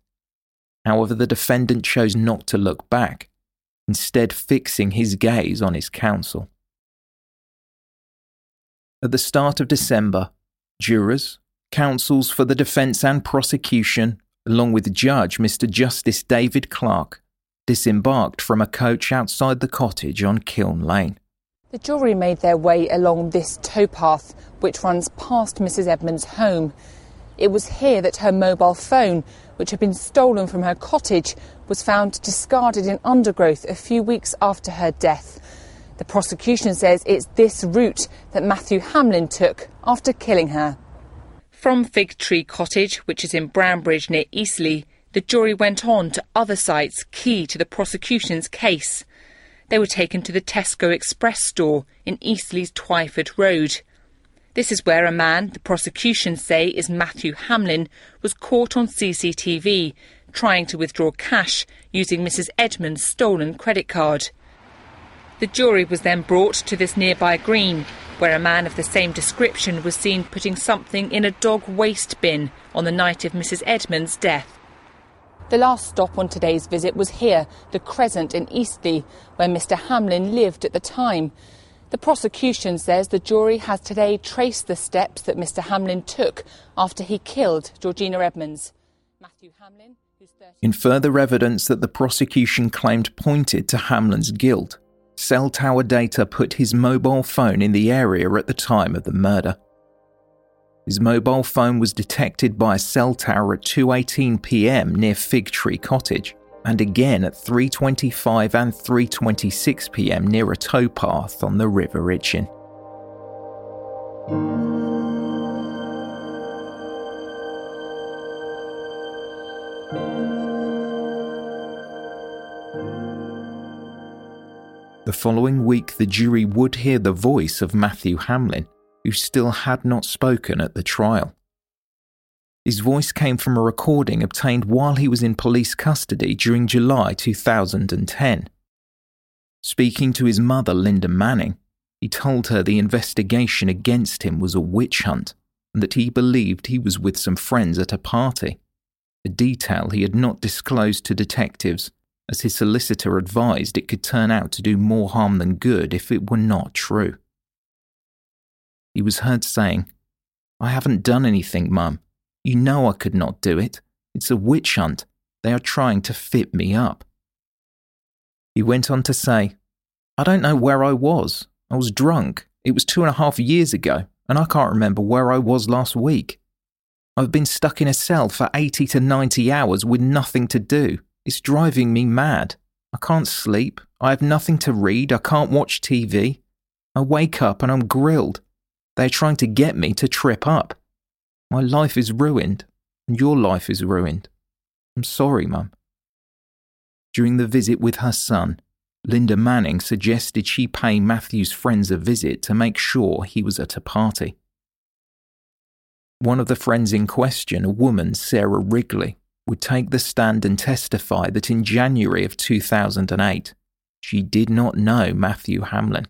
However, the defendant chose not to look back, instead, fixing his gaze on his counsel. At the start of December, jurors, counsels for the defence and prosecution, along with Judge Mr. Justice David Clark, disembarked from a coach outside the cottage on Kiln Lane. The jury made their way along this towpath, which runs past Mrs. Edmonds' home. It was here that her mobile phone which had been stolen from her cottage, was found discarded in undergrowth a few weeks after her death. The prosecution says it's this route that Matthew Hamlin took after killing her. From Fig Tree Cottage, which is in Brambridge near Eastleigh, the jury went on to other sites key to the prosecution's case. They were taken to the Tesco Express store in Eastleigh's Twyford Road. This is where a man the prosecution say is Matthew Hamlin was caught on CCTV trying to withdraw cash using Mrs. Edmonds' stolen credit card. The jury was then brought to this nearby green where a man of the same description was seen putting something in a dog waste bin on the night of Mrs. Edmonds' death. The last stop on today's visit was here, the Crescent in Eastleigh, where Mr. Hamlin lived at the time. The prosecution says the jury has today traced the steps that Mr. Hamlin took after he killed Georgina Edmonds. Matthew Hamlin, who's 30 In further evidence that the prosecution claimed pointed to Hamlin's guilt, cell tower data put his mobile phone in the area at the time of the murder. His mobile phone was detected by a cell tower at 2:18 p.m. near Fig Tree Cottage, and again at 3:25 and 3:26 p.m. near a towpath on the River Itchen. The following week, the jury would hear the voice of Matthew Hamlin, who still had not spoken at the trial. His voice came from a recording obtained while he was in police custody during July 2010. Speaking to his mother, Linda Manning, he told her the investigation against him was a witch hunt and that he believed he was with some friends at a party, a detail he had not disclosed to detectives as his solicitor advised it could turn out to do more harm than good if it were not true. He was heard saying, I haven't done anything, Mum. You know I could not do it. It's a witch hunt. They are trying to fit me up. He went on to say, I don't know where I was. I was drunk. It was two and a half years ago, and I can't remember where I was last week. I've been stuck in a cell for 80 to 90 hours with nothing to do. It's driving me mad. I can't sleep. I have nothing to read. I can't watch TV. I wake up and I'm grilled. They're trying to get me to trip up. My life is ruined, and your life is ruined. I'm sorry, Mum. During the visit with her son, Linda Manning suggested she pay Matthew's friends a visit to make sure he was at a party. One of the friends in question, a woman, Sarah Wrigley, would take the stand and testify that in January of 2008, she did not know Matthew Hamlin.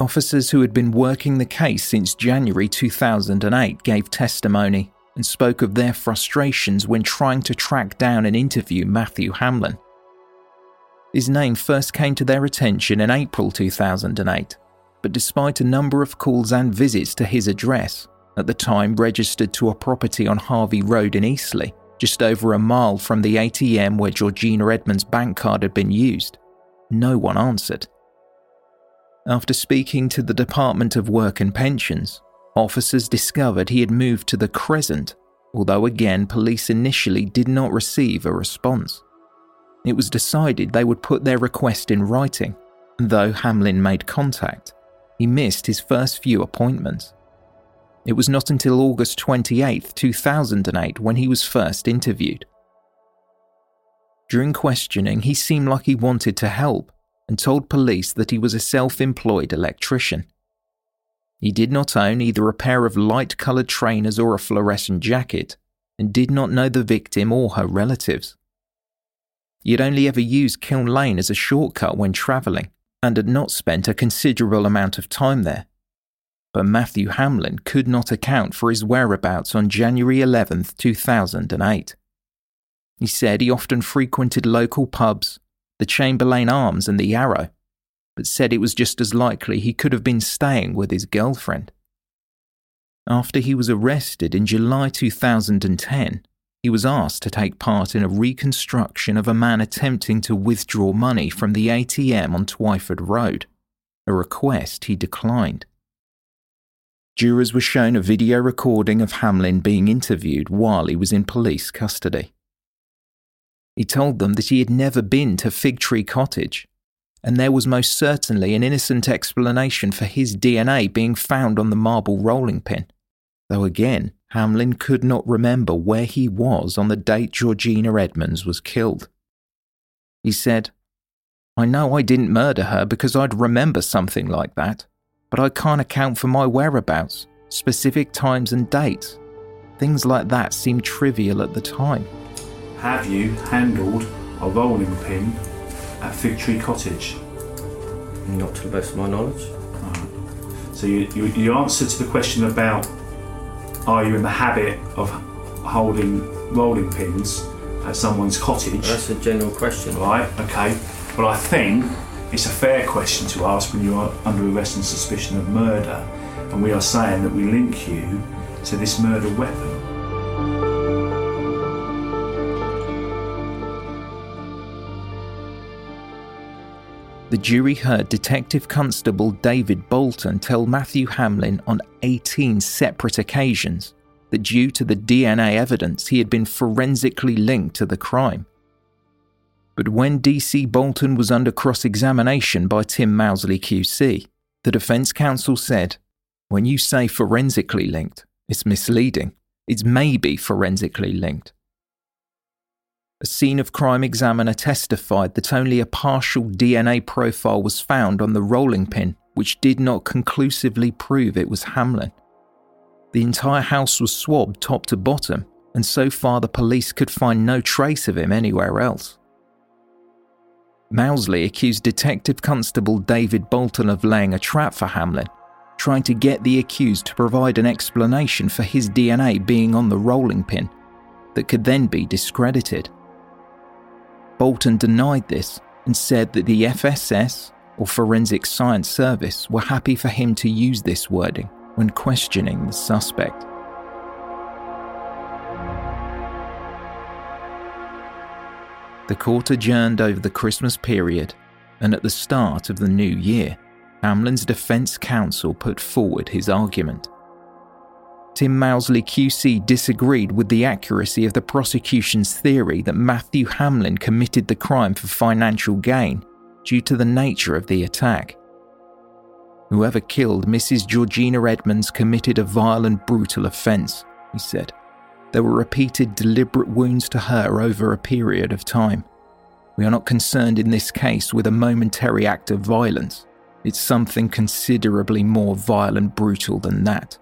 Officers who had been working the case since January 2008 gave testimony and spoke of their frustrations when trying to track down and interview Matthew Hamlin. His name first came to their attention in April 2008, but despite a number of calls and visits to his address, at the time registered to a property on Harvey Road in Eastleigh, just over a mile from the ATM where Georgina Edmonds' bank card had been used, no one answered. After speaking to the Department of Work and Pensions, officers discovered he had moved to the Crescent, although again police initially did not receive a response. It was decided they would put their request in writing, though Hamlin made contact, he missed his first few appointments. It was not until August 28, 2008, when he was first interviewed. During questioning, he seemed like he wanted to help and told police that he was a self employed electrician. He did not own either a pair of light coloured trainers or a fluorescent jacket, and did not know the victim or her relatives. He had only ever used Kiln Lane as a shortcut when travelling, and had not spent a considerable amount of time there but Matthew Hamlin could not account for his whereabouts on January 11, 2008. He said he often frequented local pubs, the Chamberlain Arms and the Yarrow, but said it was just as likely he could have been staying with his girlfriend. After he was arrested in July 2010, he was asked to take part in a reconstruction of a man attempting to withdraw money from the ATM on Twyford Road, a request he declined. Jurors were shown a video recording of Hamlin being interviewed while he was in police custody. He told them that he had never been to Fig Tree Cottage, and there was most certainly an innocent explanation for his DNA being found on the marble rolling pin, though again, Hamlin could not remember where he was on the date Georgina Edmonds was killed. He said, I know I didn't murder her because I'd remember something like that but I can't account for my whereabouts, specific times and dates. Things like that seem trivial at the time. Have you handled a rolling pin at Fig Tree Cottage? Not to the best of my knowledge. So you, you, your answer to the question about are you in the habit of holding rolling pins at someone's cottage? That's a general question. Right, okay. Well, I think it's a fair question to ask when you are under arrest and suspicion of murder, and we are saying that we link you to this murder weapon. The jury heard Detective Constable David Bolton tell Matthew Hamlin on 18 separate occasions that due to the DNA evidence, he had been forensically linked to the crime. But when DC Bolton was under cross examination by Tim Mousley QC, the defence counsel said, When you say forensically linked, it's misleading. It's maybe forensically linked. A scene of crime examiner testified that only a partial DNA profile was found on the rolling pin, which did not conclusively prove it was Hamlin. The entire house was swabbed top to bottom, and so far the police could find no trace of him anywhere else. Mousley accused Detective Constable David Bolton of laying a trap for Hamlin, trying to get the accused to provide an explanation for his DNA being on the rolling pin that could then be discredited. Bolton denied this and said that the FSS, or Forensic Science Service, were happy for him to use this wording when questioning the suspect. The court adjourned over the Christmas period, and at the start of the new year, Hamlin's defence counsel put forward his argument. Tim Mousley QC disagreed with the accuracy of the prosecution's theory that Matthew Hamlin committed the crime for financial gain due to the nature of the attack. Whoever killed Mrs. Georgina Edmonds committed a violent, brutal offence, he said. There were repeated deliberate wounds to her over a period of time. We are not concerned in this case with a momentary act of violence. It's something considerably more vile and brutal than that.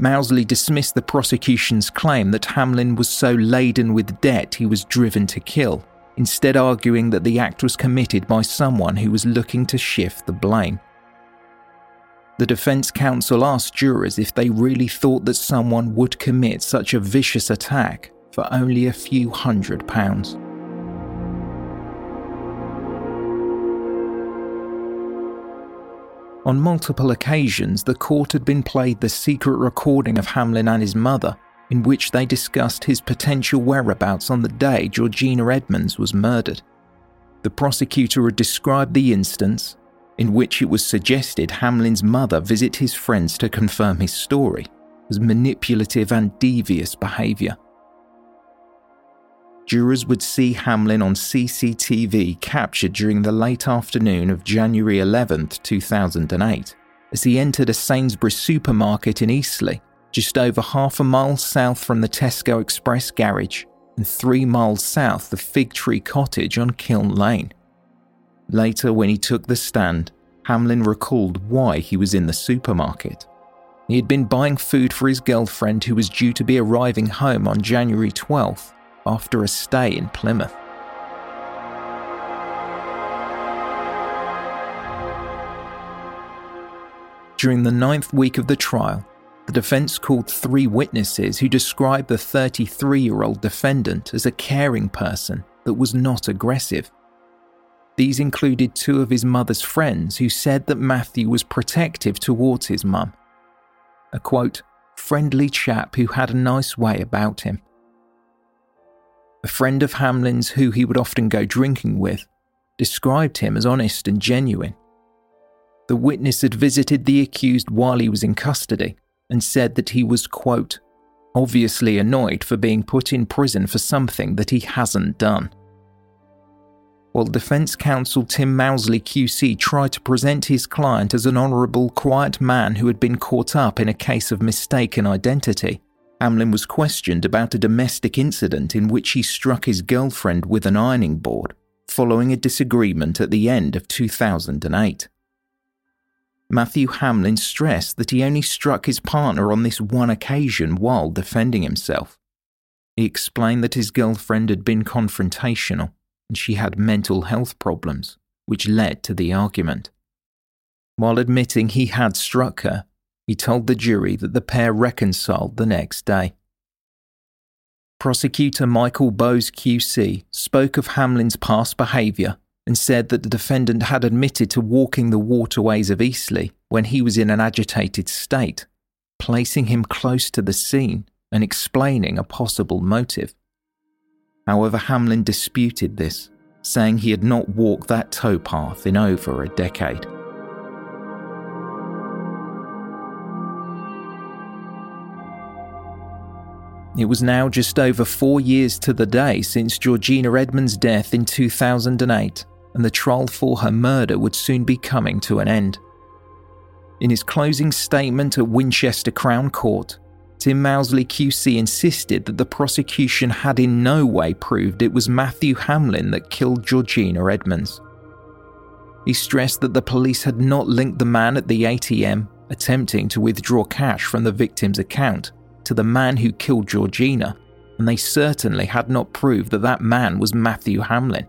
Mousley dismissed the prosecution's claim that Hamlin was so laden with debt he was driven to kill, instead, arguing that the act was committed by someone who was looking to shift the blame. The defence counsel asked jurors if they really thought that someone would commit such a vicious attack for only a few hundred pounds. On multiple occasions, the court had been played the secret recording of Hamlin and his mother, in which they discussed his potential whereabouts on the day Georgina Edmonds was murdered. The prosecutor had described the instance in which it was suggested Hamlin's mother visit his friends to confirm his story, as manipulative and devious behaviour. Jurors would see Hamlin on CCTV captured during the late afternoon of January 11, 2008, as he entered a Sainsbury's supermarket in Eastleigh, just over half a mile south from the Tesco Express garage and three miles south of Fig Tree Cottage on Kiln Lane. Later, when he took the stand, Hamlin recalled why he was in the supermarket. He had been buying food for his girlfriend who was due to be arriving home on January 12th after a stay in Plymouth. During the ninth week of the trial, the defence called three witnesses who described the 33 year old defendant as a caring person that was not aggressive. These included two of his mother's friends who said that Matthew was protective towards his mum. A quote, friendly chap who had a nice way about him. A friend of Hamlin's who he would often go drinking with described him as honest and genuine. The witness had visited the accused while he was in custody and said that he was, quote, obviously annoyed for being put in prison for something that he hasn't done while defence counsel Tim Mousley QC tried to present his client as an honourable, quiet man who had been caught up in a case of mistaken identity. Hamlin was questioned about a domestic incident in which he struck his girlfriend with an ironing board following a disagreement at the end of 2008. Matthew Hamlin stressed that he only struck his partner on this one occasion while defending himself. He explained that his girlfriend had been confrontational and she had mental health problems, which led to the argument. While admitting he had struck her, he told the jury that the pair reconciled the next day. Prosecutor Michael Bowes QC spoke of Hamlin's past behaviour and said that the defendant had admitted to walking the waterways of Eastleigh when he was in an agitated state, placing him close to the scene and explaining a possible motive. However, Hamlin disputed this, saying he had not walked that towpath in over a decade. It was now just over four years to the day since Georgina Edmonds' death in 2008, and the trial for her murder would soon be coming to an end. In his closing statement at Winchester Crown Court, Tim Mousley QC insisted that the prosecution had in no way proved it was Matthew Hamlin that killed Georgina Edmonds. He stressed that the police had not linked the man at the ATM attempting to withdraw cash from the victim's account to the man who killed Georgina, and they certainly had not proved that that man was Matthew Hamlin.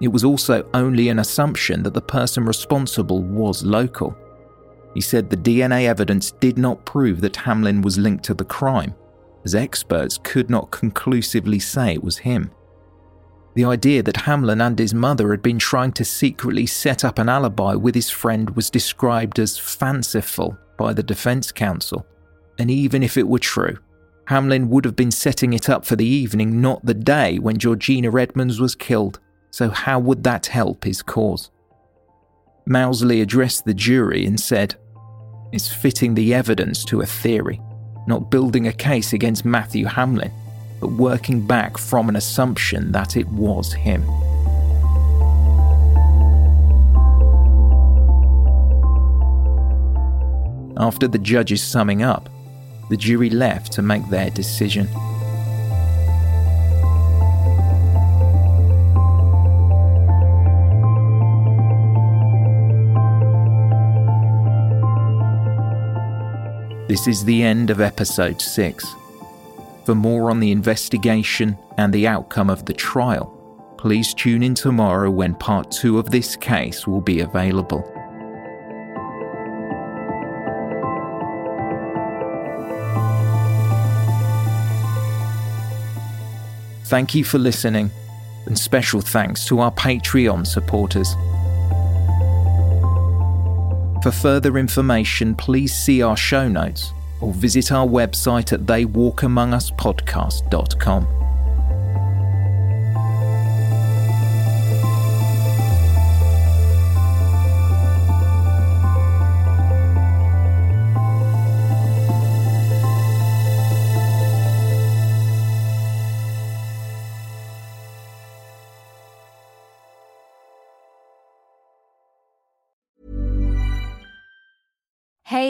It was also only an assumption that the person responsible was local. He said the DNA evidence did not prove that Hamlin was linked to the crime, as experts could not conclusively say it was him. The idea that Hamlin and his mother had been trying to secretly set up an alibi with his friend was described as fanciful by the defence counsel and even if it were true, Hamlin would have been setting it up for the evening, not the day when Georgina Edmonds was killed, so how would that help his cause? Mousley addressed the jury and said, It's fitting the evidence to a theory, not building a case against Matthew Hamlin, but working back from an assumption that it was him. After the judge's summing up, the jury left to make their decision. This is the end of episode 6. For more on the investigation and the outcome of the trial, please tune in tomorrow when part 2 of this case will be available. Thank you for listening, and special thanks to our Patreon supporters. For further information, please see our show notes or visit our website at theywalkamonguspodcast.com.